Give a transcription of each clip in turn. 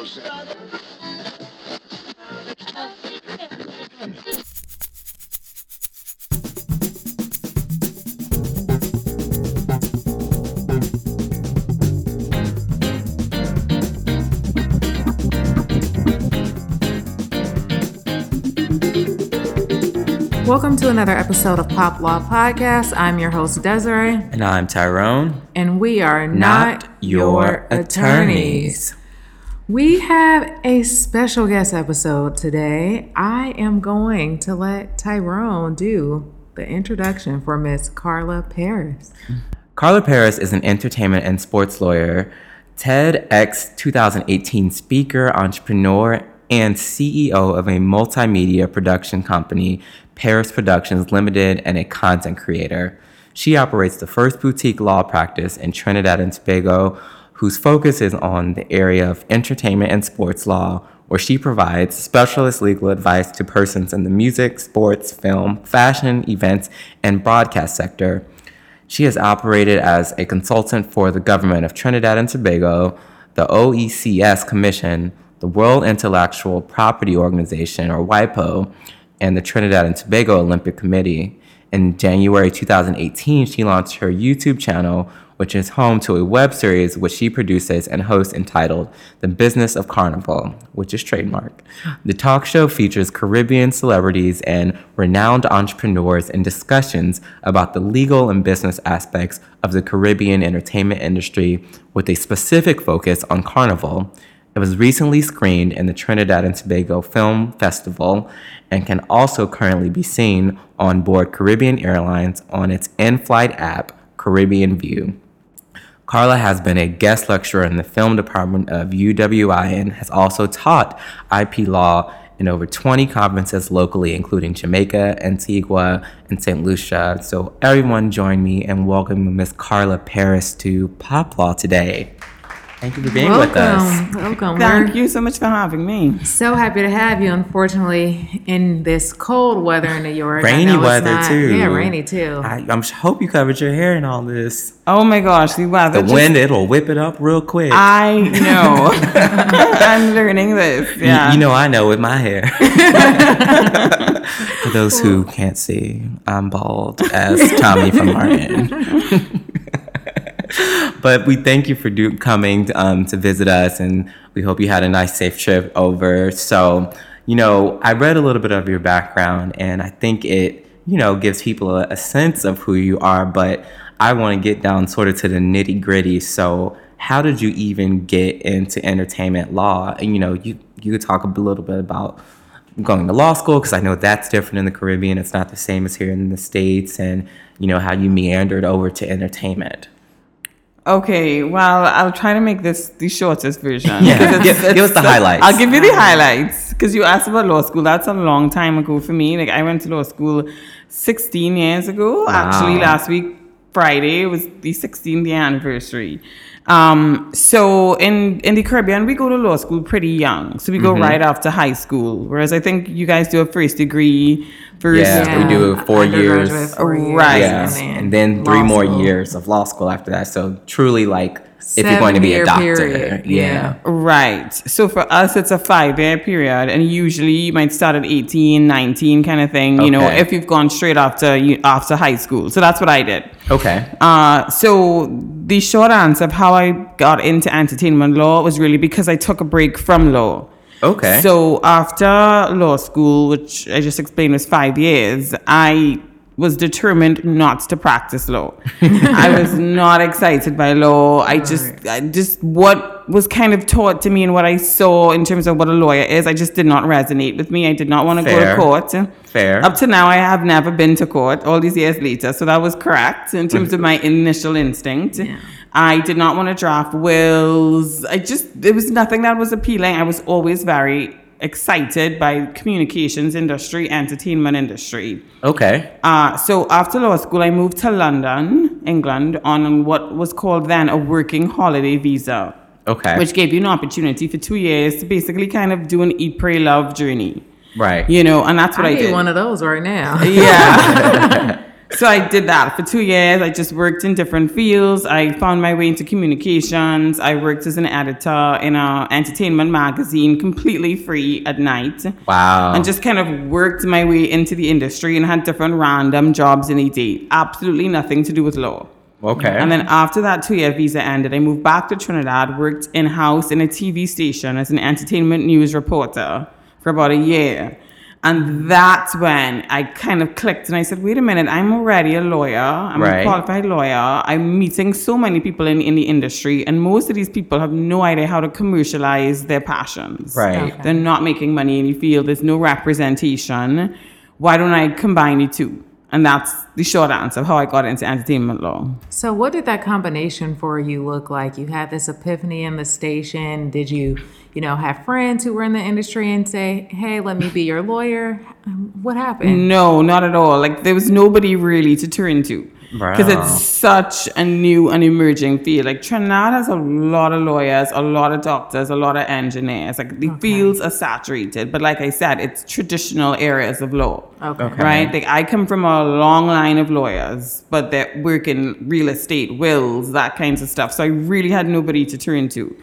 Welcome to another episode of Pop Law Podcast. I'm your host, Desiree. And I'm Tyrone. And we are not, Not your attorneys. We have a special guest episode today. I am going to let Tyrone do the introduction for Miss Carla Parris. Carla Parris is an entertainment and sports lawyer, TEDx 2018 speaker, entrepreneur, and CEO of a multimedia production company, Parris Productions Limited, and a content creator. She operates the first boutique law practice in Trinidad and Tobago, whose focus is on the area of entertainment and sports law, where she provides specialist legal advice to persons in the music, sports, film, fashion, events, and broadcast sector. She has operated as a consultant for the government of Trinidad and Tobago, the OECS Commission, the World Intellectual Property Organization, or WIPO, and the Trinidad and Tobago Olympic Committee. In January 2018, she launched her YouTube channel, which is home to a web series which she produces and hosts entitled The Business of Carnival, which is trademark. The talk show features Caribbean celebrities and renowned entrepreneurs in discussions about the legal and business aspects of the Caribbean entertainment industry with a specific focus on Carnival. It was recently screened in the Trinidad and Tobago Film Festival and can also currently be seen on board Caribbean Airlines on its in flight app, Caribbean View. Carla has been a guest lecturer in the film department of UWI and has also taught IP law in over 20 conferences locally, including Jamaica, Antigua, and St. Lucia. So, everyone join me in welcoming Miss Carla Parris to Pop Law today. Thank you for being with us. Welcome. Welcome. Thank We're you so much for having me. so happy to have you. Unfortunately, in this cold weather in New York. I Rainy know it's weather, not- too. Yeah, rainy too. I I'm, hope you covered your hair and all this. Oh my gosh, the weather. The just- wind, it'll whip it up real quick. I know. I'm learning this. You- Yeah. You, know, I know with my hair. For those who can't see, I'm bald as Tommy from Martin. but we thank you for do, coming um, to visit us, and we hope you had a nice, safe trip over. So, you know, I read a little bit of your background, and I think it, you know, gives people a, a sense of who you are. But I want to get down sort of to the nitty gritty. So, how did you even get into entertainment law? And you know, you you could talk a little bit about going to law school because I know that's different in the Caribbean. It's not the same as here in the states, and you know how you meandered over to entertainment. Okay, well, I'll try to make this the shortest version. Yeah, 'Cause give- give us the highlights. I'll give you the highlights because you asked about law school. That's a long time ago for me. Like I went to law school 16 years ago. Actually, last week Friday was the 16th anniversary. Um, so in in the Caribbean, we go to law school pretty young. So we go Mm-hmm. right after high school. Whereas I think you guys do a first degree, first Yeah, we do four years. four years, Right. Yes, and then three more school. years of law school after that. So truly, like if you're going to be a doctor, yeah. yeah. Right. So for us, it's a five year period. And usually you might start at 18, 19 kind of thing, you know, if you've gone straight after you, after high school. So that's what I did. Okay. Uh, so the short answer of how I got into entertainment law was really because I took a break from law. Okay. So after law school, which I just explained was five years, I was determined not to practice law. I was not excited by law. I just, I just what was kind of taught to me and what I saw in terms of what a lawyer is, I just did not resonate with me. I did not want to go to court. Fair. Up to now, I have never been to court. All these years later, so that was correct in terms of my initial instinct. Yeah. I did not want to draft wills. I just there was nothing that was appealing. I was always very excited by communications industry, entertainment industry. Okay. Uh, so after law school, I moved to London, England, on what was called then a working holiday visa, Okay. which gave you an opportunity for two years to basically kind of do an eat, pray, love journey. right. You know, and that's what I, I need did. one of those right now. Yeah. so I did that for two years. I just worked in different fields. I found my way into communications. I worked as an editor in a entertainment magazine, completely free at night. Wow. And just kind of worked my way into the industry and had different random jobs in a day. Absolutely nothing to do with law. okay. And then after that two year visa ended, I moved back to Trinidad, worked in house in a TV station as an entertainment news reporter for about a year. And that's when I kind of clicked and I said, wait a minute, I'm already a lawyer. I'm Right. a qualified lawyer. I'm meeting so many people in, in the industry, and most of these people have no idea how to commercialize their passions. Right. Okay. They're not making money in the field, there's no representation. Why don't I combine the two? And that's the short answer of how I got into entertainment law. So, what did that combination for you look like? You had this epiphany in the station. Did you, you know, have friends who were in the industry and say, "Hey, let me be your lawyer"? Um, What happened? No, not at all. Like there was nobody really to turn to. Because Wow. it's such a new and emerging field. Like Trinidad has a lot of lawyers, a lot of doctors, a lot of engineers. Like the fields are saturated. But like I said, it's traditional areas of law. Okay. Okay. Right? Like I come from a long line of lawyers, but they work in real estate, wills, that kinds of stuff. So I really had nobody to turn to.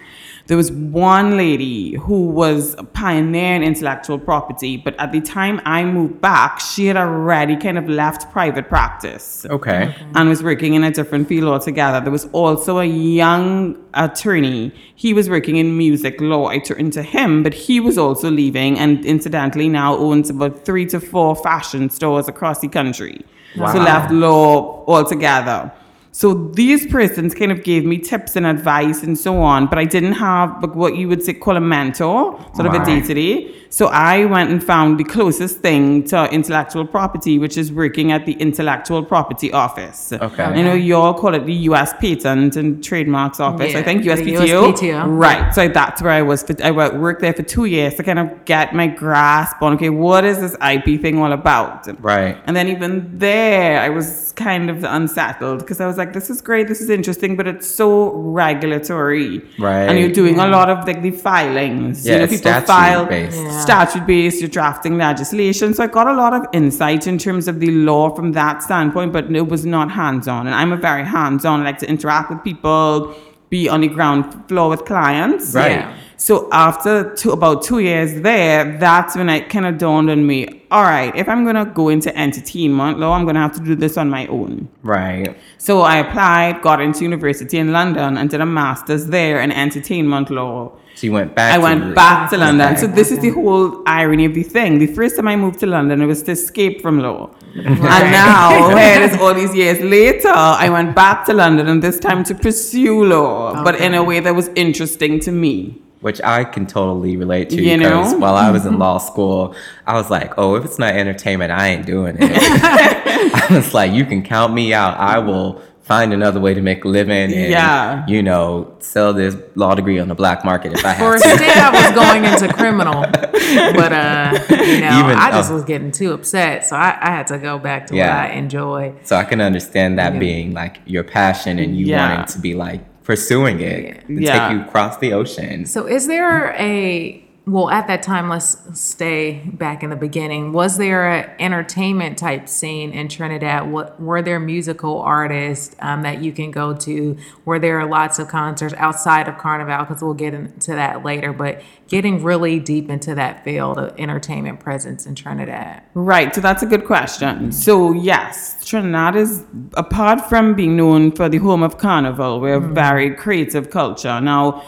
There was one lady who was a pioneer in intellectual property, but at the time I moved back, she had already kind of left private practice okay. and was working in a different field altogether. There was also a young attorney. He was working in music law. I turned to him, but he was also leaving and incidentally now owns about three to four fashion stores across the country. So left law altogether. So these persons kind of gave me tips and advice and so on, but I didn't have like, what you would say call a mentor, sort of a day to day. So I went and found the closest thing to intellectual property, which is working at the Intellectual Property Office. Okay. I know you all call it the U.S. Patent and Trademarks Office. Yeah, I think USPTO. USPTO. Right. So that's where I was. For, I worked there for two years to kind of get my grasp on okay, what is this IP thing all about? Right. And then even there, I was kind of unsettled because I was like, this is great, this is interesting, but it's so regulatory. Right. And you're doing a lot of like the filings. Yeah, you know, it's people file statute-based. Yeah. statute based, you're drafting legislation. So I got a lot of insight in terms of the law from that standpoint, but it was not hands on. And I'm a very hands on, I like to interact with people, be on the ground floor with clients. Right. Yeah. So after two, about two years there, that's when it kind of dawned on me. All right, if I'm gonna go into entertainment law, I'm gonna have to do this on my own. Right. So I applied, got into university in London, and did a master's there in entertainment law. So you went back. I to went back to London. Okay. So this is the whole irony of the thing. The first time I moved to London, it was to escape from law. And now, here it is all these years later, I went back to London and this time to pursue law, but in a way that was interesting to me. Which I can totally relate to You because know? while I was in mm-hmm. law school, I was like, oh, if it's not entertainment, I ain't doing it. I was like, you can count me out. I will find another way to make a living and, Yeah. you know, sell this law degree on the black market if I For have to. instead, I was going into criminal, but uh, you know, Even- I just oh. was getting too upset, so I, I had to go back to Yeah. what I enjoy. So I can understand that being like your passion and you Yeah. wanting to be like pursuing it and Yeah. take you across the ocean. So, is there a well at that time? Let's stay back in the beginning. Was there an entertainment type scene in Trinidad? What were there musical artists um, that you can go to? Were there lots of concerts outside of Carnival? Because we'll get into that later. But getting really deep into that field of entertainment presence in Trinidad. Right, so that's a good question. So, yes, Trinidad is, apart from being known for the home of Carnival, we're a very creative culture. Now,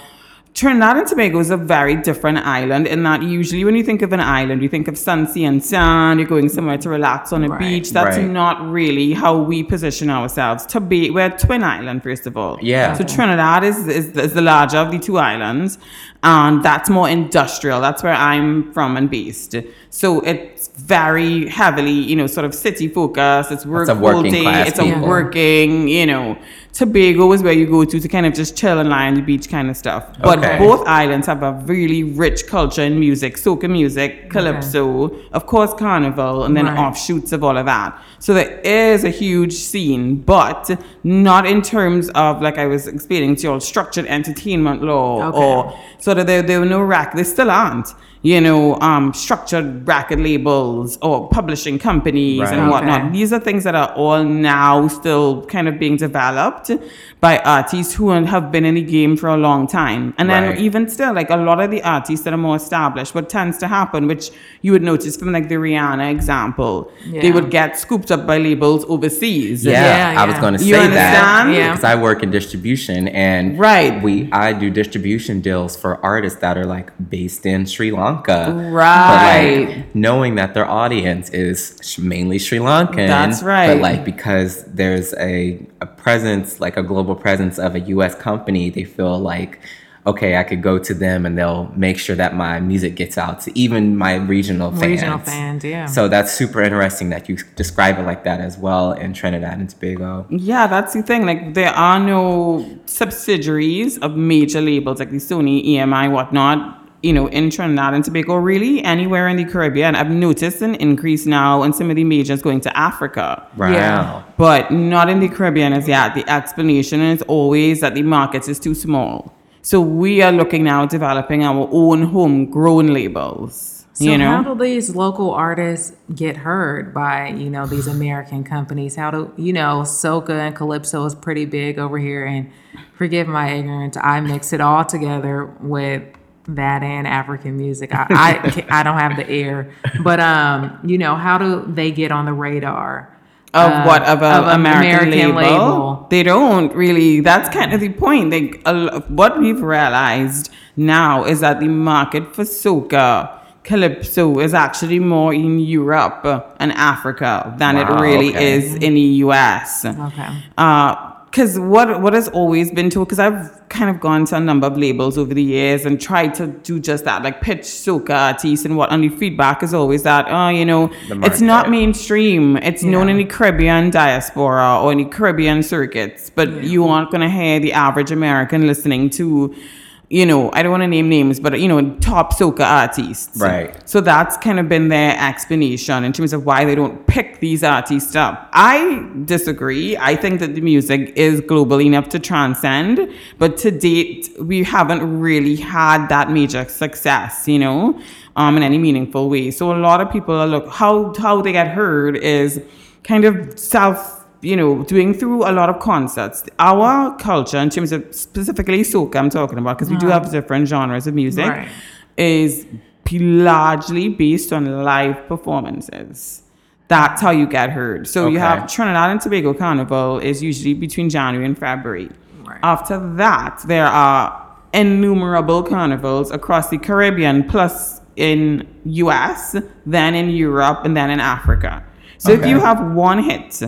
Trinidad and Tobago is a very different island in that usually when you think of an island, you think of sun, sea, and sand, you're going somewhere to relax on a Right. beach. That's Right. not really how we position ourselves. Tobago, we're a twin island, first of all. Yeah. So Trinidad is, is, is the larger of the two islands, and that's more industrial. That's where I'm from and based. So it's very heavily, you know, sort of city focused. It's work a all working day. class It's a working, you know. Tobago is where you go to to kind of just chill and lie on the beach kind of stuff. But Okay. both islands have a really rich culture in music, soca music, calypso, of course carnival, and then Right. offshoots of all of that. So there is a huge scene, but not in terms of like I was explaining to you all structured entertainment law Okay. or sort of there, there were no rack there still aren't. You know, um, structured bracket labels or publishing companies Right. and whatnot. Okay. These are things that are all now still kind of being developed by artists who have been in the game for a long time. And then Right. even still, like a lot of the artists that are more established, what tends to happen, which you would notice from like the Rihanna example, they would get scooped up by labels overseas. Yeah, Yeah, I was going to say that understand? Yeah. because I work in distribution and Right. we I do distribution deals for artists that are like based in Sri Lanka. Right. But like knowing that their audience is mainly Sri Lankan. That's right. But like because there's a a presence like a global presence of a US company, they feel like okay, I could go to them and they'll make sure that my music gets out to even my regional fans. Regional fans, yeah. So that's super interesting that you describe it like that as well in Trinidad and Tobago. Yeah, that's the thing. Like, there are no subsidiaries of major labels like the Sony, EMI, whatnot. You know, in Trinidad and Tobago, really anywhere in the Caribbean. I've noticed an increase now in some of the majors going to Africa. Wow. Yeah. but not in the Caribbean as yet. The explanation is always that the market is too small. So we are looking now at developing our own homegrown labels. So you know, how do these local artists get heard by, you know, these American companies? How do you know soca and calypso is pretty big over here and forgive my ignorance, I mix it all together with that and African music. I I, I don't have the ear. But um, you know, how do they get on the radar? of uh, what of, a of American, American label. label. They don't really. That's kind of the point. Like a l- what we've realized now is that the market for soca. Calypso is actually more in Europe and Africa than it really okay. is in the US. Okay. Uh, because what what has always been told because I've kind of gone to a number of labels over the years and tried to do just that, like pitch soca artists and what, and the feedback is always that, oh, you know, it's not mainstream. It's known in the Caribbean diaspora or in the Caribbean circuits, but you aren't gonna hear the average American listening to. You know, I don't want to name names, but you know, top soca artists. Right. So that's kind of been their explanation in terms of why they don't pick these artists up. I disagree. I think that the music is global enough to transcend, but to date, we haven't really had that major success, you know, um, in any meaningful way. So a lot of people are look how how they get heard is kind of self you know, doing through a lot of concerts. Our culture, in terms of specifically soca, I'm talking about, because we do uh-huh. have different genres of music, Right. is largely based on live performances. That's how you get heard. So you have Trinidad and Tobago Carnival is usually between January and February. Right. After that, there are innumerable carnivals across the Caribbean, plus in US, then in Europe, and then in Africa. So if you have one hit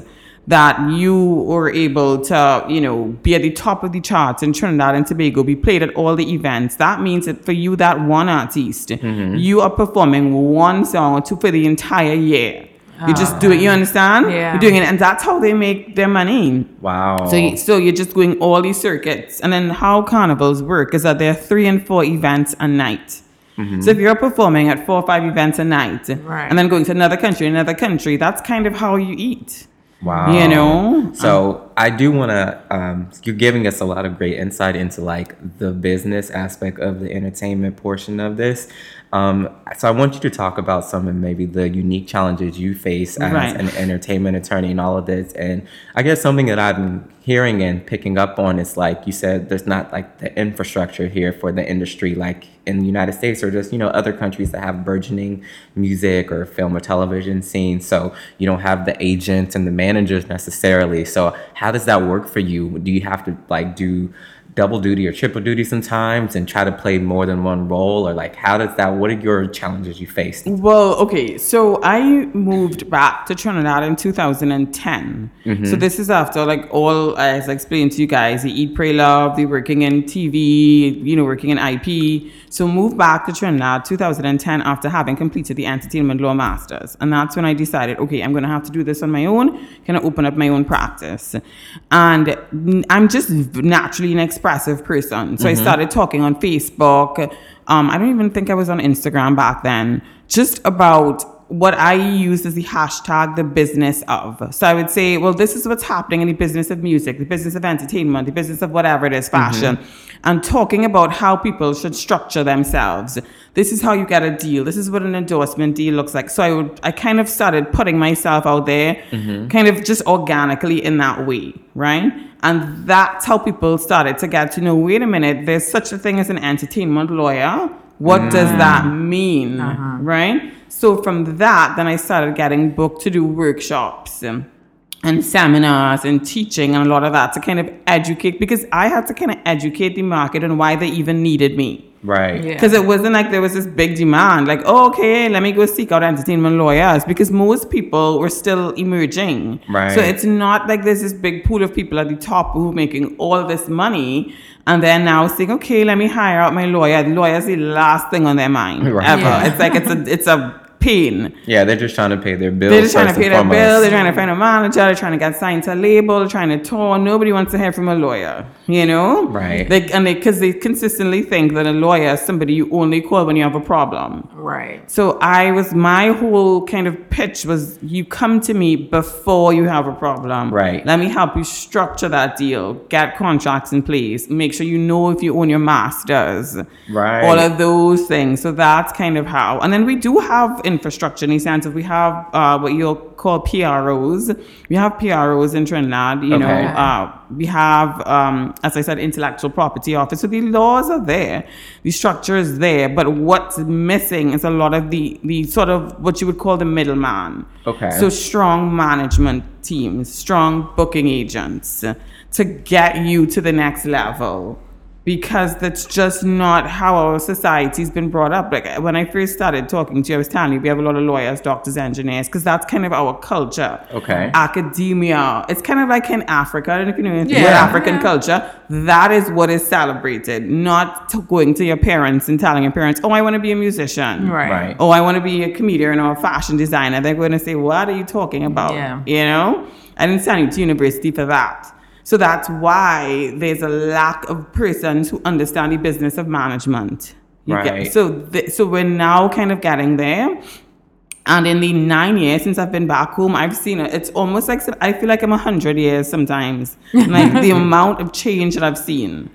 that you were able to, you know, be at the top of the charts in Trinidad and Tobago, be played at all the events, that means that for you, that one artist, Mm-hmm. you are performing one song or two for the entire year. You just do it, you understand? Yeah. You're doing it, and that's how they make their money. Wow. So, you, so you're just going all these circuits, and then how carnivals work is that there are three and four events a night. Mm-hmm. So if you're performing at four or five events a night, Right. and then going to another country, another country, that's kind of how you eat. Wow. You know? So I do want to. Um, you're giving us a lot of great insight into like the business aspect of the entertainment portion of this. Um, so I want you to talk about some of maybe the unique challenges you face as Right. an entertainment attorney and all of this. And I guess something that I've been hearing and picking up on is like you said, there's not like the infrastructure here for the industry like in the United States or just you know other countries that have burgeoning music or film or television scenes. So you don't have the agents and the managers necessarily. So how does that work for you? Do you have to like do double duty or triple duty sometimes and try to play more than one role? Or like, how does that, what are your challenges you faced? Well, okay, so I moved back to Trinidad in 2010. Mm-hmm. So this is after like all, as I explained to you guys, the Eat, Pray, Love, the working in TV, you know, working in IP. So moved back to Trinidad 2010 after having completed the entertainment law masters, and that's when I decided, okay, I'm gonna have to do this on my own. Gonna open up my own practice, and I'm just naturally an expressive person. So I started talking on Facebook. Um, I don't even think I was on Instagram back then. Just about what I use is the hashtag the business of. So I would say, well, this is what's happening in the business of music, the business of entertainment, the business of whatever it is, mm-hmm. fashion, and talking about how people should structure themselves. This is how you get a deal. This is what an endorsement deal looks like. So I would, I kind of started putting myself out there, mm-hmm. kind of just organically in that way, right? And that's how people started to get to know, wait a minute, there's such a thing as an entertainment lawyer. What does mm. that mean? Uh-huh. Right? So from that, then I started getting booked to do workshops and seminars and teaching and a lot of that to kind of educate because I had to kind of educate the market on why they even needed me. Right. Yeah. Because it wasn't like there was this big demand, like, oh, okay, let me go seek out entertainment lawyers. Because most people were still emerging. Right. So it's not like there's this big pool of people at the top who are making all this money and they're now saying, okay, let me hire out my lawyer. The lawyer's the last thing on their mind Right. ever. Yeah. It's like it's a it's a pain. Yeah, they're just trying to pay their bills. They're just trying to pay and their bill. They're trying to find a manager. They're trying to get signed to a label. They're trying to tour. Nobody wants to hear from a lawyer, you know? Right. They, and they, because they consistently think that a lawyer is somebody you only call when you have a problem. Right. So I was, my whole kind of pitch was you come to me before you have a problem. Right. Let me help you structure that deal, get contracts in place, make sure you know if you own your masters. Right. All of those things. So that's kind of how. And then we do have infrastructure in the sense of we have uh, what you'll call PROs. We have PROs in Trinidad, you know. Uh, we have, um, as I said, intellectual property office. So the laws are there, the structure is there, but what's missing is a lot of the the sort of what you would call the middleman. Okay. So strong management teams, strong booking agents to get you to the next level. Because that's just not how our society's been brought up. Like when I first started talking to you, I was telling you we have a lot of lawyers, doctors, engineers, because that's kind of our culture Okay. academia. It's kind of like in Africa. I don't know if you know anything Yeah. about African Yeah. culture. That is what is celebrated, not to going to your parents and telling your parents, "Oh, I want to be a musician." Right. Right. Oh, I want to be a comedian or a fashion designer. They're going to say, "What are you talking about?" Yeah. You know. I didn't send you to university for that. So that's why there's a lack of persons who understand the business of management. You get- Right. so, th- so we're now kind of getting there. And in the nine years since I've been back home, I've seen it. It's almost like I feel like I'm a hundred years sometimes. like the amount of change that I've seen.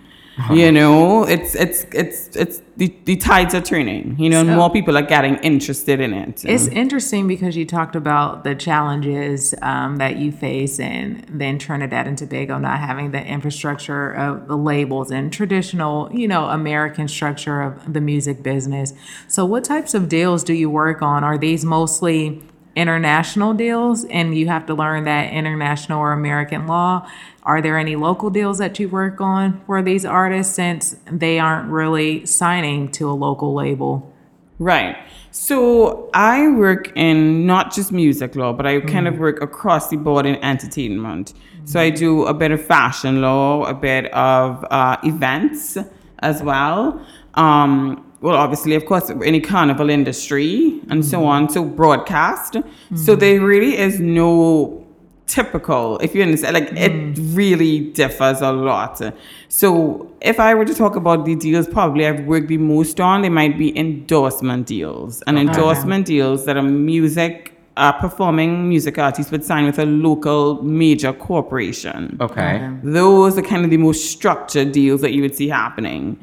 You know, it's it's it's it's the, the tides are turning. You know, and So- more people are getting interested in it. It's interesting because you talked about the challenges um, that you face in then Trinidad and Tobago not having the infrastructure of the labels and traditional, you know, American structure of the music business. So, what types of deals do you work on? Are these mostly international deals and you have to learn that international or American law? Are there any local deals that you work on for these artists since they aren't really signing to a local label? Right. So I work in not just music law, but I kind of work across the board in entertainment. So I do a bit of fashion law, a bit of uh, events as well. Um, well, obviously, of course, any carnival industry and so mm-hmm. on. So broadcast. So mm-hmm. there really is no typical if you understand like it mm. really differs a lot. So if i were to talk about the deals probably i've worked the most on they might be endorsement deals. And endorsement deals that are music uh, performing music artists would sign with a local major corporation Okay. those are kind of the most structured deals that you would see happening.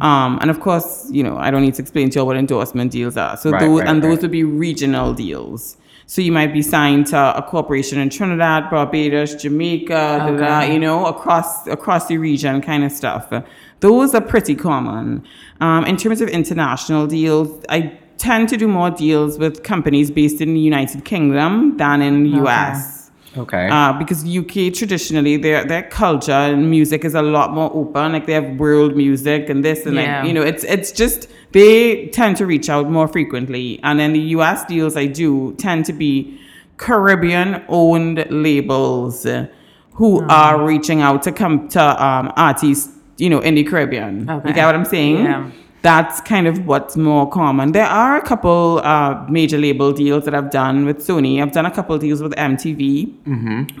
Um, and of course, you know, I don't need to explain to you what endorsement deals are. So Right, those right, and those would be regional deals. So you might be signed to a corporation in Trinidad, Barbados, Jamaica, da, da, da, you know, across across the region kind of stuff. Those are pretty common. Um, in terms of international deals, I tend to do more deals with companies based in the United Kingdom than in the US. Okay. Uh, because UK traditionally their their culture and music is a lot more open. Like they have world music and this and Yeah. like you know it's it's just they tend to reach out more frequently. And then the US deals I do tend to be Caribbean owned labels uh, who are reaching out to come to um, artists you know in the Caribbean. Okay. You get what I'm saying? Yeah. That's kind of what's more common. There are a couple uh, major label deals that I've done with Sony. I've done a couple deals with MTV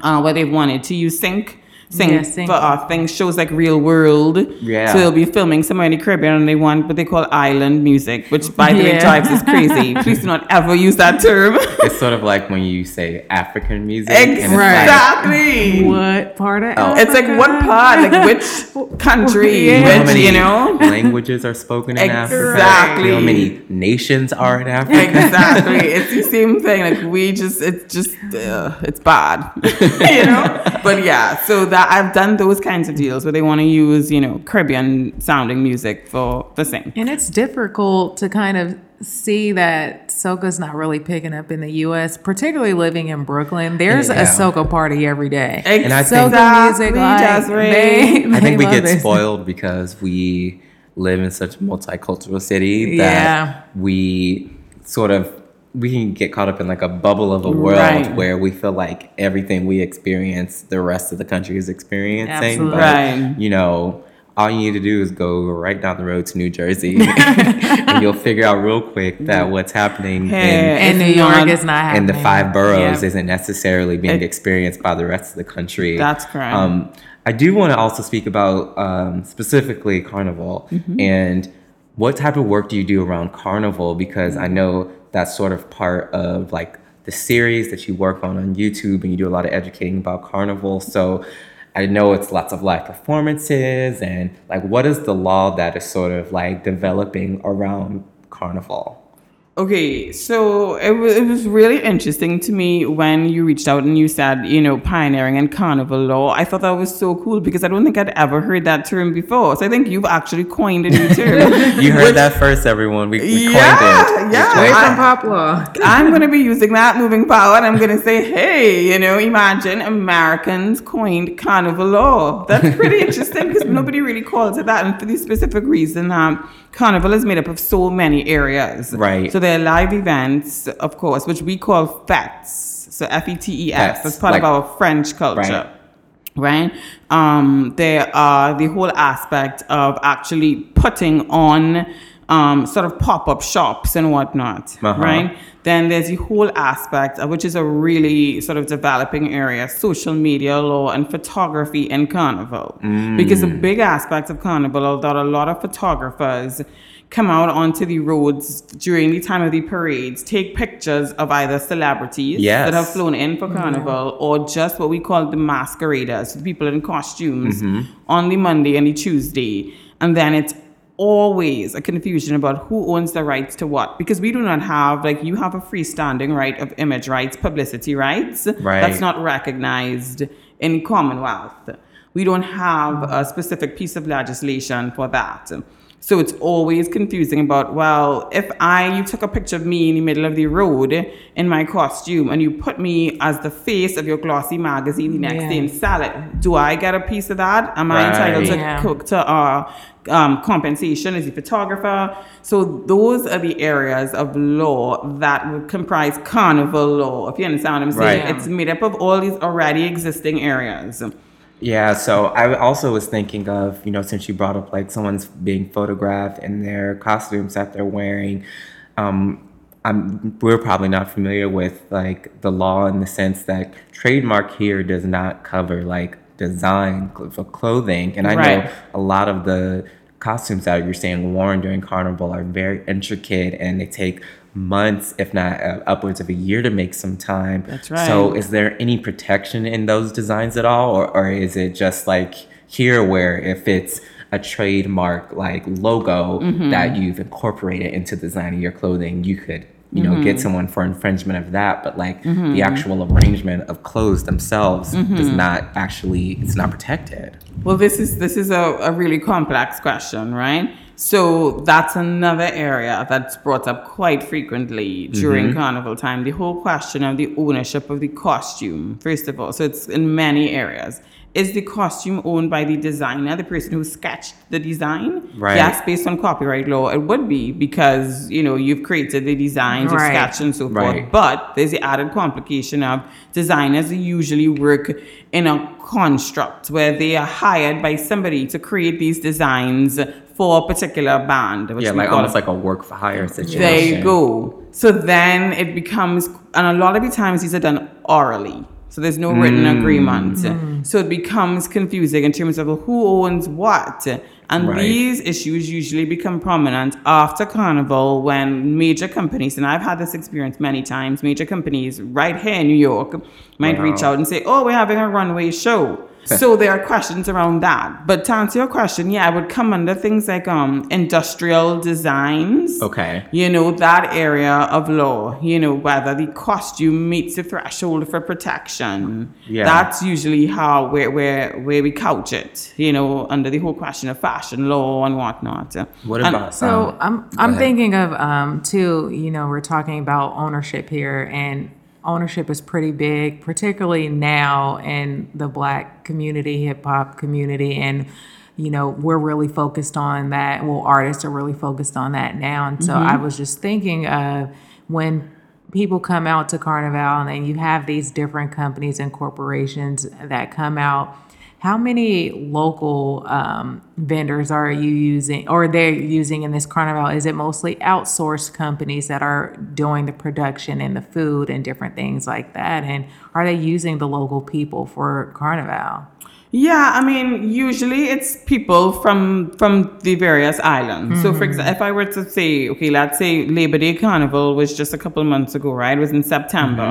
uh, where they've wanted to use Sync. Sync, Yeah, Sync. for uh, things, shows like Real World. Yeah. So they'll be filming somewhere in the Caribbean and they want what they call island music, which by the way drives us crazy. Please do not ever use that term. it's sort of like when you say African music. and it's Right. exactly. What part of? Oh. It's like what part, like which country, Yeah. You how which, many you know? languages are spoken in Africa? Exactly. You know how many nations are in Africa? exactly. It's the same thing. Like we just, it's just, uh, it's bad, you know. But yeah, so that I've done those kinds of deals where they want to use, you know, Caribbean sounding music for the sync. And it's difficult to kind of see that soca's not really picking up in the U.S., particularly living in Brooklyn. There's Yeah. a soca party every day. And I think- soca music, like, Desiree. they, I think we get it. spoiled because we live in such a multicultural city that Yeah. we sort of we can get caught up in like a bubble of a world Right. where we feel like everything we experience the rest of the country is experiencing Absolutely. but Right. you know all you need to do is go right down the road to New Jersey and you'll figure out real quick that what's happening in Hey, In New It's York, not- it's not and happening. the five boroughs Yeah. isn't necessarily being It- experienced by the rest of the country. That's correct. Um, I do want to also speak about um, specifically Carnival Mm-hmm. and what type of work do you do around Carnival? Because I know that's sort of part of like the series that you work on on YouTube and you do a lot of educating about Carnival. So I know it's lots of live performances and like what is the law that is sort of like developing around Carnival? Okay, so it was, it was really interesting to me when you reached out and you said, you know, pioneering and carnival law. I thought that was so cool because I don't think I'd ever heard that term before. So I think you've actually coined a new term. You heard that first, everyone. We, we coined Yeah, it. yeah. Straight I- from pop law. I'm going to be using that moving forward. And I'm going to say, hey, you know, imagine Americans coined carnival law. That's pretty interesting because nobody really calls it that. And for the specific reason, um, carnival is made up of so many areas. Right. So there are live events, of course, which we call fêtes. So F E T E S. That's part like- of our French culture Right. right? Um, there are the whole aspect of actually putting on um, sort of pop up shops and whatnot, Uh-huh. right? Then there's the whole aspect, of, which is a really sort of developing area social media law and photography in Carnival. Because a big aspect of Carnival that a lot of photographers come out onto the roads during the time of the parades, take pictures of either celebrities Yes. that have flown in for mm-hmm. carnival or just what we call the masqueraders, the people in costumes mm-hmm. on the Monday and the Tuesday. And then it's always a confusion about who owns the rights to what because we do not have like you have a freestanding right of image rights publicity rights Right. that's not recognized in commonwealth we don't have a specific piece of legislation for that so it's always confusing about well if i you took a picture of me in the middle of the road in my costume and you put me as the face of your glossy magazine the next Yeah. day sell it do i get a piece of that am i entitled to Yeah. cook to uh, um, compensation as a photographer. So those are the areas of law that would comprise carnival law. If you understand what I'm saying, Right. it's made up of all these already existing areas. Yeah, so I also was thinking of, you know, since you brought up like someone's being photographed in their costumes that they're wearing, um, I'm, we're probably not familiar with like the law in the sense that trademark here does not cover like design for clothing. And I know a lot of the costumes that you're saying worn during carnival are very intricate and they take months, if not uh, upwards of a year to make some time. That's right. So is there any protection in those designs at all or, or is it just like here where if it's a trademark like logo Mm-hmm. that you've incorporated into the design of your clothing you could you know Mm-hmm. get someone for infringement of that but like the actual arrangement of clothes themselves Mm-hmm. does not actually it's not protected Well, this is this is a, a really complex question, right? So that's another area that's brought up quite frequently during mm-hmm. carnival time. The whole question of the ownership of the costume, first of all. So it's in many areas. Is the costume owned by the designer, the person who sketched the design? Right. Yes, based on copyright law, it would be because you know you've created the designs, you've Right. sketched and so forth. Right. But there's the added complication of designers usually work in a construct where they are hired by somebody to create these designs for a particular band. Which Yeah, we like call almost like a work for hire situation. there you go. So then it becomes, and a lot of the times these are done orally. So there's no written Mm. agreement. So it becomes confusing in terms of who owns what. And Right. these issues usually become prominent after Carnival when major companies, and I've had this experience many times, major companies right here in New York might reach out and say, Oh, we're having a runway show. So there are questions around that. But to answer your question, yeah, I would come under things like um industrial designs Okay. you know, that area of law, you know, whether the costume meets the threshold for protection. Yeah. That's usually how where where where we couch it, you know, under the whole question of fashion law and whatnot. What And- about So um, I'm I'm ahead. thinking of um too, you know, we're talking about ownership here and ownership is pretty big, particularly now in the black community, hip hop community and you know, we're really focused on that. Well, artists are really focused on that now. And so I mm-hmm. was just thinking of when people come out to Carnival and then you have these different companies and corporations that come out how many local um, vendors are you using or they're using in this carnival is it mostly outsourced companies that are doing the production and the food and different things like that and are they using the local people for carnival Yeah, I mean, usually it's people from from the various islands. So, for example, if I were to say, okay, let's say Labor Day Carnival was just a couple months ago, right? It was in September.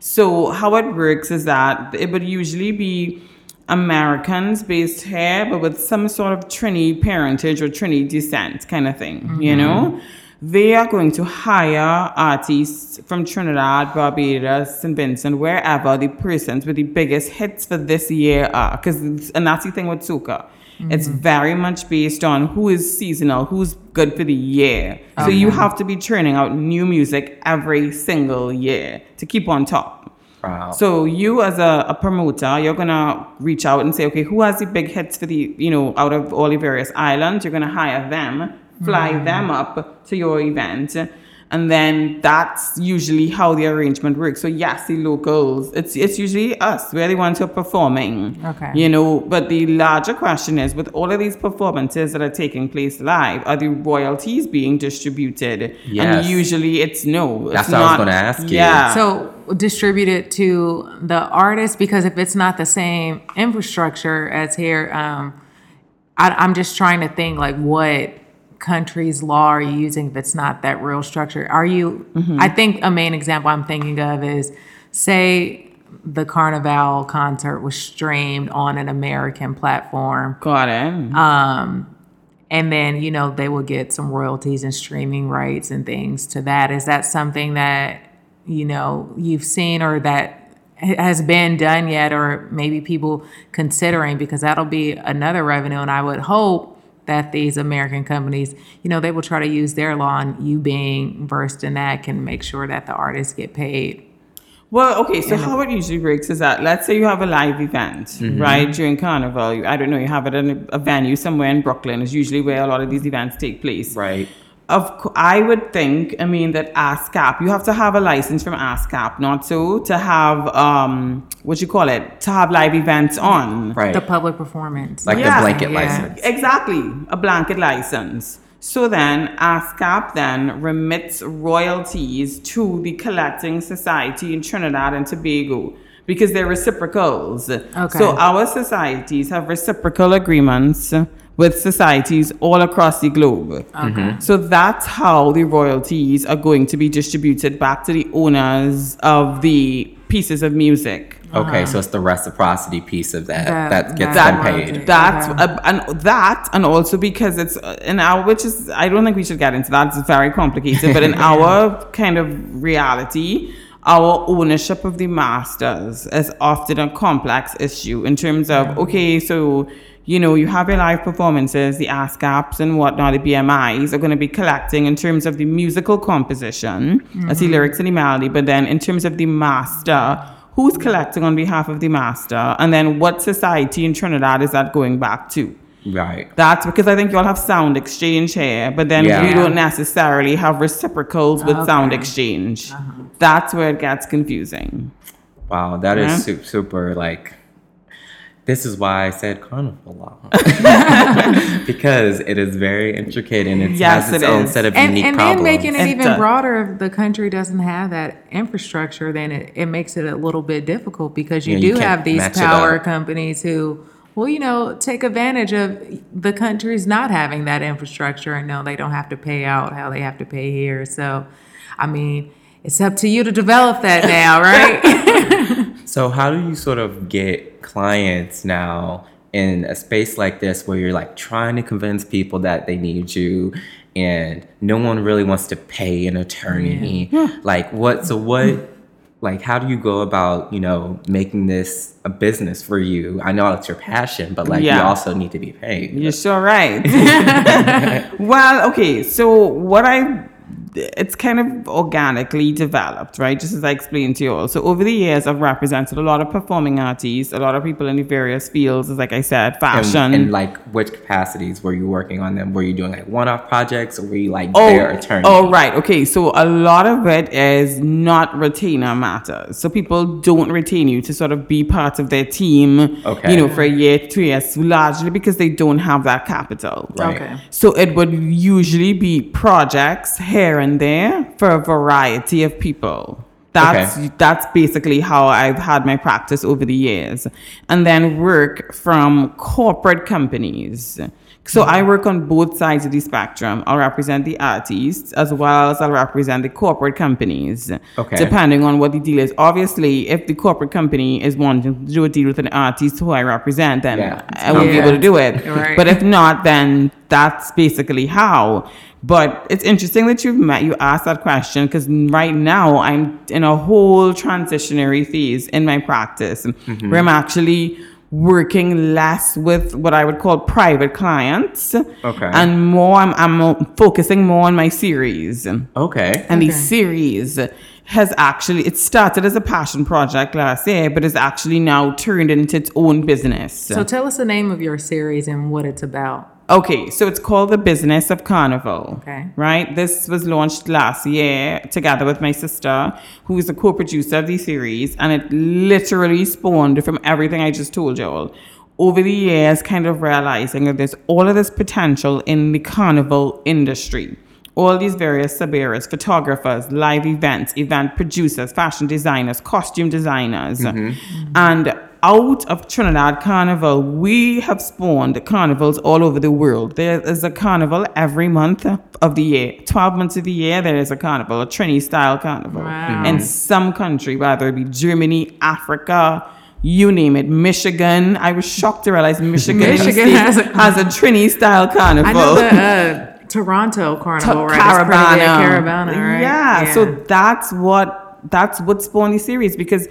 So, how it works is that it would usually be Americans based here, but with some sort of Trini parentage or Trini descent kind of thing, you mm-hmm. know? They are going to hire artists from Trinidad, Barbados, St. Vincent, wherever the persons with the biggest hits for this year are. Because, and that's the thing with soca. It's mm-hmm. very much based on who is seasonal, who's good for the year. So you have to be churning out new music every single year to keep on top. Wow. So you as a, a promoter, you're gonna reach out and say, okay, who has the big hits for the, you know, out of all the various islands? You're gonna hire them, fly mm. them up to your event. And then that's usually how the arrangement works. So yes, the locals, it's it's usually us. We're the ones who are performing. Okay. You know, but the larger question is with all of these performances that are taking place live, are the royalties being distributed? Yes. And usually it's no. That's it's what I was gonna ask you. Yeah. so distribute it to the artist because if it's not the same infrastructure as here um, I, i'm just trying to think like what country's law are you using if it's not that real structure? Are you mm-hmm. i think a main example i'm thinking of is say the carnival concert was streamed on an american platform. Got it. Um, and then you know they will get some royalties and streaming rights and things to that. Is that something that you know you've seen or that has been done yet or maybe people considering? Because that'll be another revenue and i would hope that these american companies you know they will try to use their law and you being versed in that can make sure that the artists get paid Well, okay, so how it usually works is that let's say you have a live event, Mm-hmm. right, during Carnival. I don't know, you have it in a, a venue somewhere in Brooklyn, is usually where a lot of these events take place. right. Of co- I would think, I mean, that ASCAP, you have to have a license from ASCAP, not so, to have, um, what you call it, to have live events on. Right. the public performance like Yeah. the blanket Yeah. license. Exactly, a blanket license. So then, ASCAP then remits royalties to the collecting society in Trinidad and Tobago because they're reciprocals. Okay. So our societies have reciprocal agreements with societies all across the globe. Okay. So that's how the royalties are going to be distributed back to the owners of the pieces of music. Okay, so it's the reciprocity piece of that That- that, gets that them paid. That's Okay. uh, and that, and also because it's uh, in our, which is I don't think we should get into that. It's very complicated, but in our kind of reality, our ownership of the masters is often a complex issue in terms of okay, so you know, you have your live performances, the ASCAPs and whatnot, the BMIs are going to be collecting in terms of the musical composition, that's the mm-hmm. lyrics and the melody, but then in terms of the master, who's collecting on behalf of the master, and then what society in Trinidad is that going back to? Right. That's because I think you all have SoundExchange here, but then Yeah. we don't necessarily have reciprocals with sound Okay. exchange. Uh-huh. That's where it gets confusing. Wow, that is Yeah. super, super like. This is why I said carnival law because it is very intricate and it Yes, has its it own is. set of And, unique and problems. then making it It even does. broader, if the country doesn't have that infrastructure, then it, it makes it a little bit difficult because you Yeah, do you have these power companies who, well, you know, take advantage of the countries not having that infrastructure and know they don't have to pay out how they have to pay here. So, I mean, it's up to you to develop that now, right? So how do you sort of get clients now in a space like this where you're like trying to convince people that they need you and no one really wants to pay an attorney? Like what so what like how do you go about, you know, making this a business for you? I know it's your passion, but like you also need to be paid. You're so right. well, okay. So what I, it's kind of organically developed, right? Just as I explained to you all. So over the years, I've represented a lot of performing artists, a lot of people in the various fields, as like I said, And, fashion. and like which capacities were you working on them? Were you doing like one-off projects or were you like Oh, their attorney? oh, right. Okay. So a lot of it is not retainer matters. So people don't retain you to sort of be part of their team, Okay. you know, for a year, two years, largely because they don't have that capital. Right. Okay. So it would usually be projects here and there for a variety of people. That's Okay. that's basically how I've had my practice over the years. And then work from corporate companies. So I work on both sides of the spectrum. I'll represent the artists as well as I'll represent the corporate companies. Okay. Depending on what the deal is. Obviously, if the corporate company is wanting to do a deal with an artist who I represent, then Yeah. I won't be able to do it. Right. But if not, then that's basically how. But it's interesting that you've met, you asked that question because right now I'm in a whole transitionary phase in my practice Mm-hmm. where I'm actually working less with what I would call private clients. Okay. And more, I'm, I'm focusing more on my series. Okay. And the Okay. series has actually, it started as a passion project last year, but it's actually now turned into its own business. so tell us the name of your series and what it's about. Okay, so it's called The Business of Carnival. Okay. Right? This was launched last year together with my sister, who is a co producer of the series, and it literally spawned from everything I just told you all. Over the years, kind of realizing that there's all of this potential in the carnival industry. All these various sub areas photographers, live events, event producers, fashion designers, costume designers. Mm-hmm. And out of Trinidad Carnival, we have spawned carnivals all over the world. There is a carnival every month of the year. 12 months of the year, there is a carnival, a Trini style carnival. Wow. In some country, whether it be Germany, Africa, you name it, Michigan. I was shocked to realize Michigan, Michigan has a- has a Trini style carnival. I know the uh, Toronto Carnival, right? Caribana. Caribana, right? Yeah, so that's what that's what spawned the series because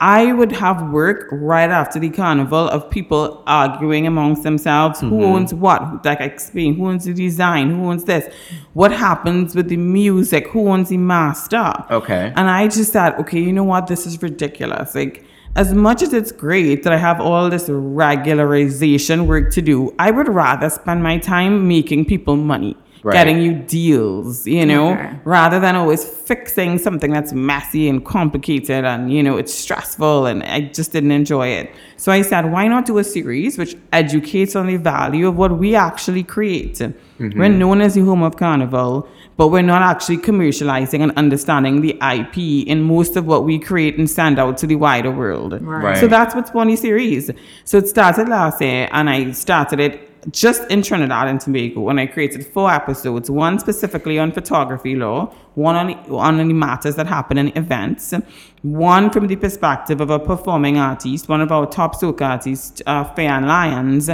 I would have work right after the carnival of people arguing amongst themselves who mm-hmm. owns what, like I explained, who owns the design, who owns this, what happens with the music, who owns the master. Okay. And I just thought, okay, you know what, this is ridiculous. Like as much as it's great that I have all this regularization work to do, I would rather spend my time making people money, Right. getting you deals, you know, Okay. rather than always fixing something that's messy and complicated and, you know, it's stressful and I just didn't enjoy it. So I said, why not do a series which educates on the value of what we actually create? Mm-hmm. We're known as the home of carnival, but we're not actually commercializing and understanding the IP in most of what we create and send out to the wider world. Right. So that's what's Bonnie series. So it started last year, and I started it just in Trinidad and Tobago when I created four episodes, one specifically on photography law, one on, on the matters that happen in events, one from the perspective of a performing artist, one of our top soca artists, uh, Fay-Ann Lyons,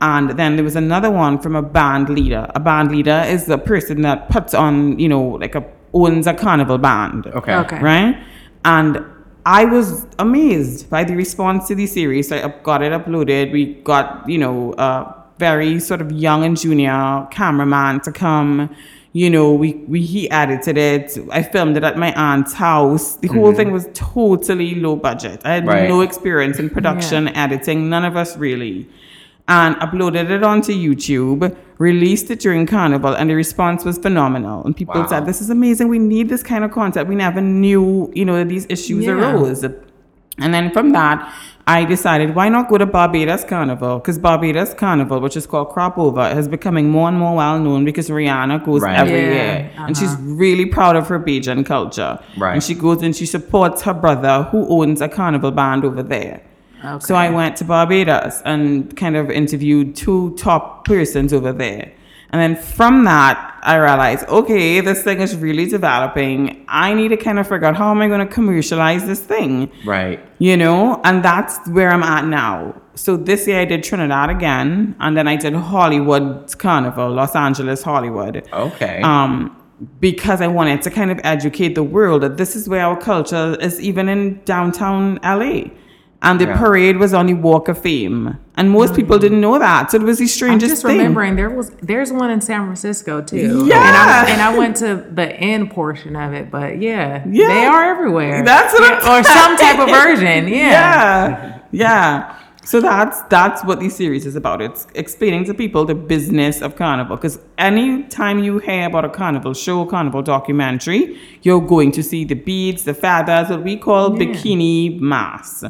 and then there was another one from a band leader. A band leader is the person that puts on, you know, like a owns a carnival band Okay. Okay. right? And I was amazed by the response to the series. I got it uploaded. We got, you know, a very sort of young and junior cameraman to come. You know, we, we he edited it. I filmed it at my aunt's house. The whole mm-hmm. thing was totally low budget. I had Right. no experience in production, editing, none of us really. And uploaded it onto YouTube, released it during Carnival, and the response was phenomenal. And people Wow. said, This is amazing. We need this kind of content. We never knew, you know, that these issues Yeah. arose. And then from that, I decided, why not go to Barbados Carnival? Because Barbados Carnival, which is called Crop Over, is becoming more and more well known because Rihanna goes Right. every Yeah, year. And she's uh-huh. really proud of her Bajan culture. Right. And she goes and she supports her brother who owns a carnival band over there. Okay. So I went to Barbados and kind of interviewed two top persons over there. And then from that, I realized, okay, this thing is really developing. I need to kind of figure out how am I going to commercialize this thing, Right. you know? And that's where I'm at now. So this year I did Trinidad again, and then I did Hollywood Carnival, Los Angeles, Hollywood Okay. um, because I wanted to kind of educate the world that this is where our culture is, even in downtown LA. And the Yeah. parade was on the Walk of Fame, and most people mm-hmm. didn't know that. So it was the I'm just thing. remembering there was there's one in San Francisco too. Yeah. and I, and I went to the end portion of it, but yeah, Yeah. they are everywhere. That's what I'm Yeah, or some type of version. Yeah. yeah, yeah. So that's that's what this series is about. It's explaining to people the business of carnival. Because anytime you hear about a carnival show, carnival documentary, you're going to see the beads, the feathers, what we call Yeah. bikini mas.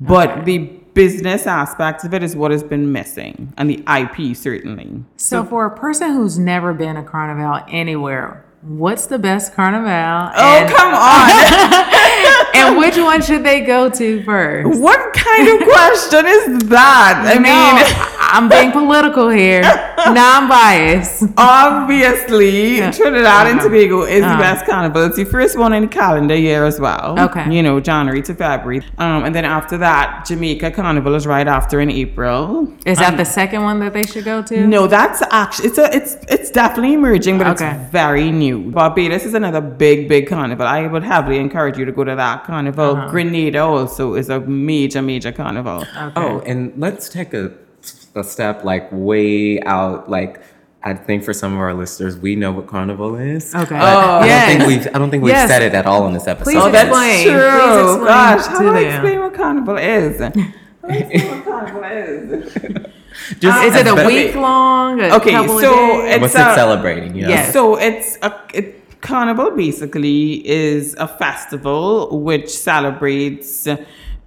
But the business aspect of it is what has been missing, and the IP certainly. So for a person who's never been a carnival anywhere, what's the best carnival? Oh and, come on! and which one should they go to first? what kind of question is that? I No, mean. I'm being political here, non-biased. Obviously, Trinidad and Uh-huh. Tobago is Uh-huh. the best carnival. It's the first one in the calendar year as well. Okay. You know, January to February. Um, and then after that, Jamaica Carnival is right after in April. Is that the second one that they should go to? No, that's actually it's a it's it's definitely emerging, but Okay. it's very new. Barbados is another big, big carnival. I would heavily encourage you to go to that carnival. Uh-huh. Grenada also is a major, major carnival. Okay. Oh, and let's take a, a step like way out. Like, I think for some of our listeners, we know what carnival is. Okay. But I Yes. don't think we've I don't think we've Yes. said it at all in this episode. Please Oh, that's explain. true. Please explain Gosh, how to do I explain what carnival is? How do I explain what carnival is? Just Is it a but- week long? A Okay, couple so of days? it's What's a- it celebrating? You know? Yes. So it's a it, carnival basically is a festival which celebrates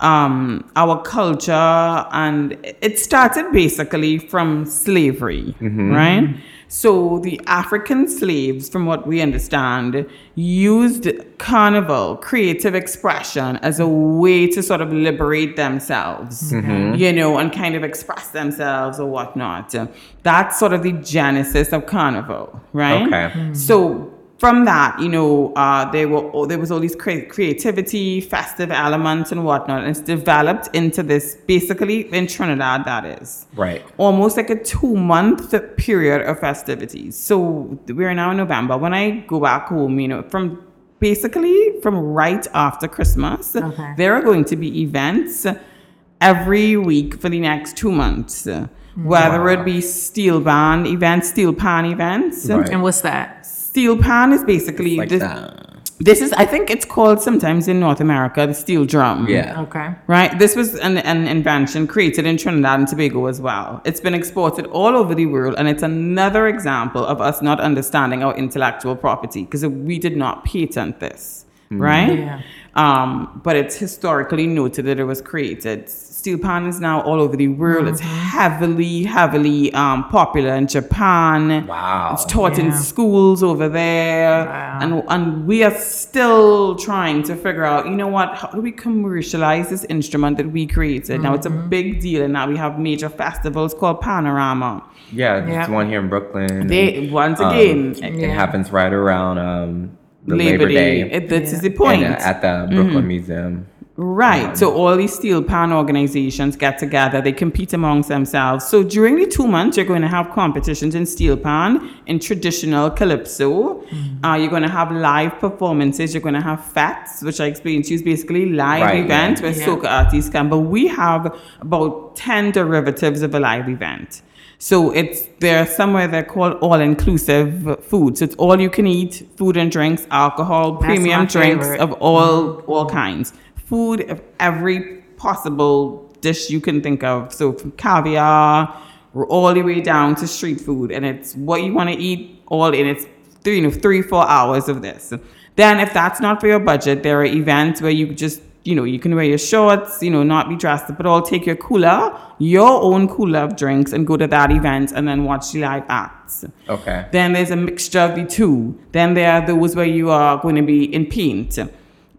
um, our culture and it started basically from slavery, mm-hmm. right? So the African slaves, from what we understand, used carnival, creative expression, as a way to sort of liberate themselves, mm-hmm. you know, and kind of express themselves or whatnot. That's sort of the genesis of carnival, right? Okay. Hmm. So from that, you know, uh, there were all- there was all these cre- creativity, festive elements, and whatnot, and it's developed into this basically in Trinidad. That is Right. almost like a two month period of festivities. So we're now in November. When I go back home, you know, from basically from right after Christmas, Okay. there are going to be events every week for the next two months. Whether it be steel band events, steel pan events. Right. And what's that? Steel pan is basically Like this, that. this is I think it's called sometimes in North America the steel drum. Yeah. Okay. Right. This was an, an invention created in Trinidad and Tobago as well. It's been exported all over the world, and it's another example of us not understanding our intellectual property because we did not patent this, right? Yeah. Um, but it's historically noted that it was created. Steel pan is now all over the world. It's heavily, heavily um, popular in Japan. Wow. It's taught in schools over there. Wow. And and we are still trying to figure out, you know what, how do we commercialize this instrument that we created? Now it's a big deal and now we have major festivals called Panorama. Yeah, there's Yeah. one here in Brooklyn. They once Um, again it, it Yeah. happens right around um, Labor, Labor, Day. Day. It, this is Yeah. the point. And, uh, at the Brooklyn Museum. Right. Um, so all these steel pan organizations get together. They compete amongst themselves. So during the two months, you're going to have competitions in steel pan, in traditional calypso. Mm-hmm. Uh, you're going to have live performances. You're going to have fetes, which I explained to you is basically live Right, events yeah. where Yeah. soca artists come. But we have about ten derivatives of a live event. So it's there somewhere they're called all inclusive food. So it's all you can eat, food and drinks, alcohol, That's premium drinks favorite. of all mm-hmm. all kinds. Food of every possible dish you can think of. So from caviar all the way down to street food. And it's what you want to eat all in it's three, you know, three, four hours of this. Then if that's not for your budget, there are events where you just you know, you can wear your shorts, you know, not be dressed up at all. Take your cooler, your own cooler of drinks, and go to that event and then watch the live acts. Okay. Then there's a mixture of the two. Then there are those where you are going to be in paint.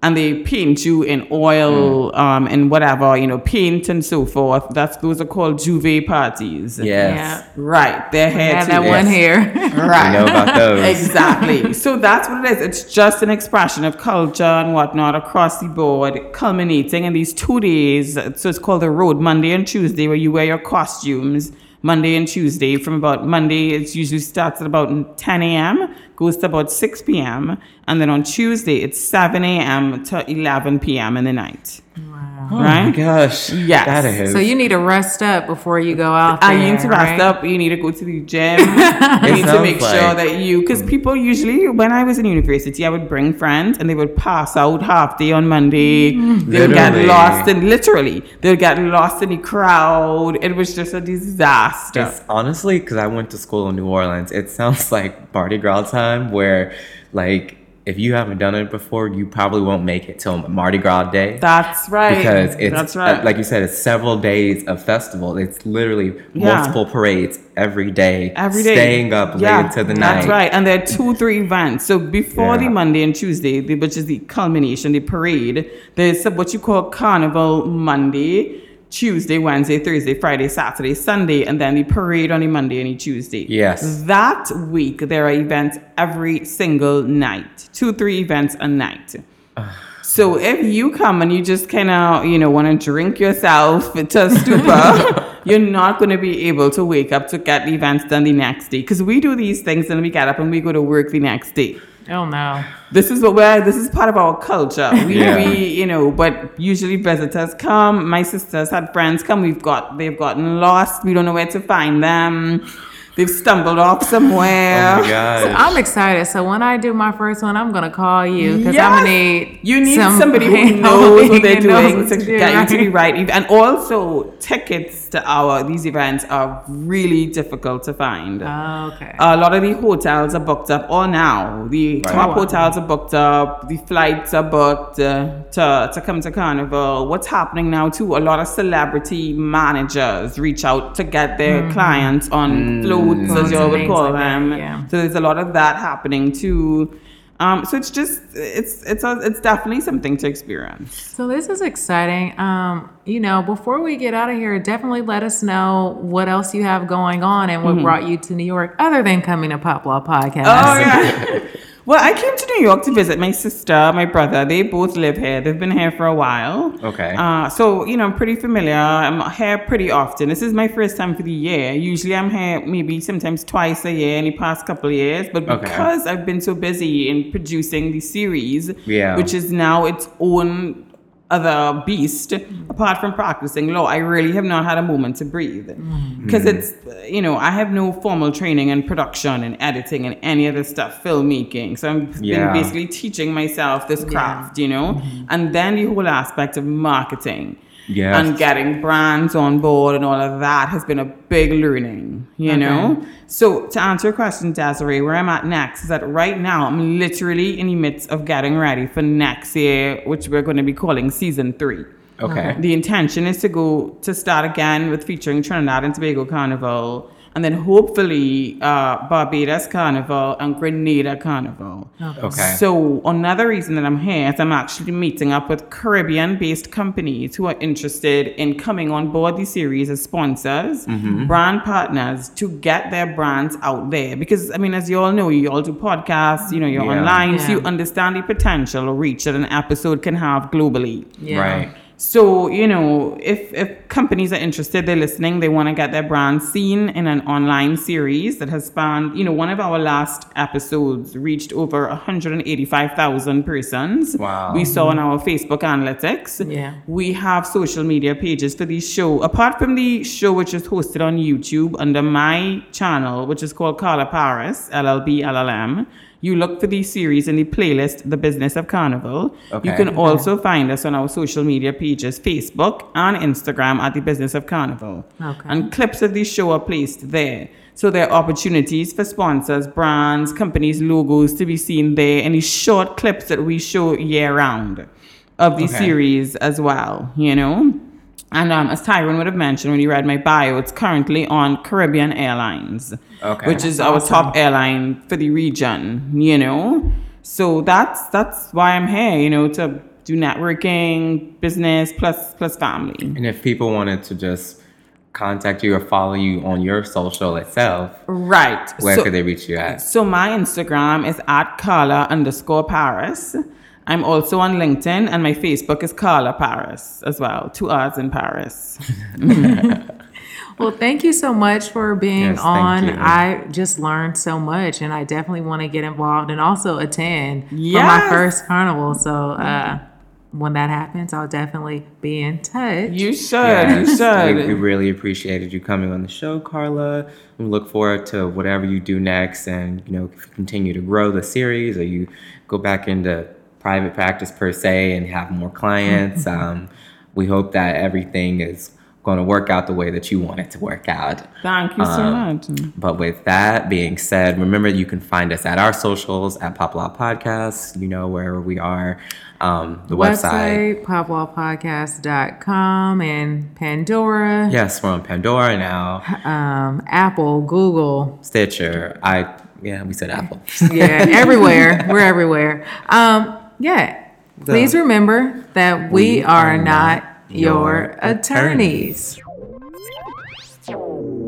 And they paint you in oil, um, and whatever, you know, paint and so forth. That's those are called J'ouvert parties. Yes. Right. They're here Yeah, too. that one here. Right. I know about those. exactly. So that's what it is. It's just an expression of culture and whatnot across the board, culminating in these two days. So it's called the road, Monday and Tuesday, where you wear your costumes. Monday and Tuesday, from about Monday, it usually starts at about 10 a.m., goes to about 6 p.m., and then on Tuesday, it's 7 a.m. to 11 p.m. in the night. Wow. Oh my gosh. Yes. That is. so you need to rest up before you go out there. And you need to rest right? up. You need to go to the gym. you need to sounds make sure that you, because people usually, when I was in university, I would bring friends and they would pass out half day on Monday. They would get lost in, literally, they would get lost in the crowd. It was just a disaster. It's honestly because I went to school in New Orleans. It sounds like Mardi Gras time, where like if you haven't done it before, you probably won't make it till Mardi Gras day. That's right. because it's That's right. uh, like you said, it's several days of festival. It's literally Yeah. multiple parades every day, Every day. staying up late into the night. That's right. And there are two, three events. So before the Monday and Tuesday, which is the culmination, the parade, there's what you call Carnival Monday, Tuesday, Wednesday, Thursday, Friday, Saturday, Sunday, and then the parade on the Monday and the Tuesday. Yes. That week, there are events every single night, two, three events a night. So if you come and you just kind of, you know, want to drink yourself to a stupor, you're not going to be able to wake up to get the events done the next day. Because we do these things and we get up and we go to work the next day. Oh no. This is what we're, this is part of our culture. We, Yeah. we, you know, but usually visitors come. My sisters had friends come. We've got, they've gotten lost. We don't know where to find them. They've stumbled off somewhere. Oh my god. I'm excited. So when I do my first one, I'm gonna call you because Yes. I'm gonna need You need some- somebody who knows what they're doing what to to do, get you to the right? right. And also, tickets to our these events are really difficult to find. Oh, okay. a lot of the hotels are booked up all now. The Right. top Wow. hotels are booked up. The flights are booked uh, to, to come to Carnival. What's happening now too? A lot of celebrity managers reach out to get their clients on floats, Mm-hmm. Floats as you would call like that, them. yeah. So there's a lot of that happening too. Um, so it's just it's it's a, it's definitely something to experience. So this is exciting. Um, you know, before we get out of here, definitely let us know what else you have going on and Mm-hmm. what brought you to New York, other than coming to Pop Law Podcast. Oh yeah. well, I came to New York to visit my sister, my brother. They both live here. They've been here for a while. Okay. Uh, so you know, I'm pretty familiar. I'm here pretty often. This is my first time for the year. Usually, I'm here maybe sometimes twice a year in the past couple of years. But Okay. because I've been so busy in producing the series, Yeah. which is now its own other beast apart from practicing law i really have not had a moment to breathe. Mm. Because hmm. it's you know i have no formal training in production and editing and any other stuff filmmaking. So i've Yeah. been basically teaching myself this craft you know? Mm-hmm. And then the whole aspect of marketing Yes. and getting brands on board and all of that has been a big learning, you know? So, to answer your question, Desiree, where I'm at next is that right now I'm literally in the midst of getting ready for next year, which we're going to be calling season three. okay. The intention is to go to start again with featuring Trinidad and Tobago Carnival. And then hopefully uh, Barbados Carnival and Grenada Carnival. Okay. So another reason that I'm here is I'm actually meeting up with Caribbean-based companies who are interested in coming on board the series as sponsors, brand partners to get their brands out there. Because I mean, as you all know, you all do podcasts, you know, you're Yeah. online, so you understand the potential or reach that an episode can have globally. Yeah. Right. So, you know, if, if companies are interested, they're listening, they want to get their brand seen in an online series that has spanned, you know, one of our last episodes reached over 185,000 persons. Wow. We saw on our Facebook analytics. Yeah. We have social media pages for the show. Apart from the show, which is hosted on YouTube under my channel, which is called Carla Parris, LLB LLM, you look for the series in the playlist, The Business of Carnival. You can also find us on our social media pages, Facebook and Instagram at The Business of Carnival. Okay. And clips of the show are placed there. So there are opportunities for sponsors, brands, companies, logos to be seen there. Any short clips that we show year round of the Okay. series as well, you know? And um, as Tyrone would have mentioned when you read my bio, it's currently on Caribbean Airlines, Okay. which is our top airline for the region, you know? So that's that's why I'm here, you know, to do networking, business plus plus family. And if people wanted to just contact you or follow you on your social itself, Right. where so, could they reach you at? so my Instagram is at Carla underscore Parris. I'm also on LinkedIn and my Facebook is Carla Parris as well. Two R's in Parris. Well, thank you so much for being Yes, on. I just learned so much, and I definitely want to get involved and also attend for my first carnival. So uh, when that happens, I'll definitely be in touch. You should. Yes, You should. We, we really appreciated you coming on the show, Carla. We look forward to whatever you do next, and you know, continue to grow the series, or you go back into private practice per se and have more clients. um, we hope that everything is going to work out the way that you want it to work out. Thank you so Um, much. But with that being said, remember you can find us at our socials at Pop Law Podcasts. You know where we are. Um, the website. website, poplawpodcast.com and Pandora, Yes, we're on Pandora now, um, Apple, Google. Stitcher. I yeah, we said Apple. Yeah, everywhere. We're everywhere. Um, yeah. Please remember that we, are, not your attorneys. attorneys.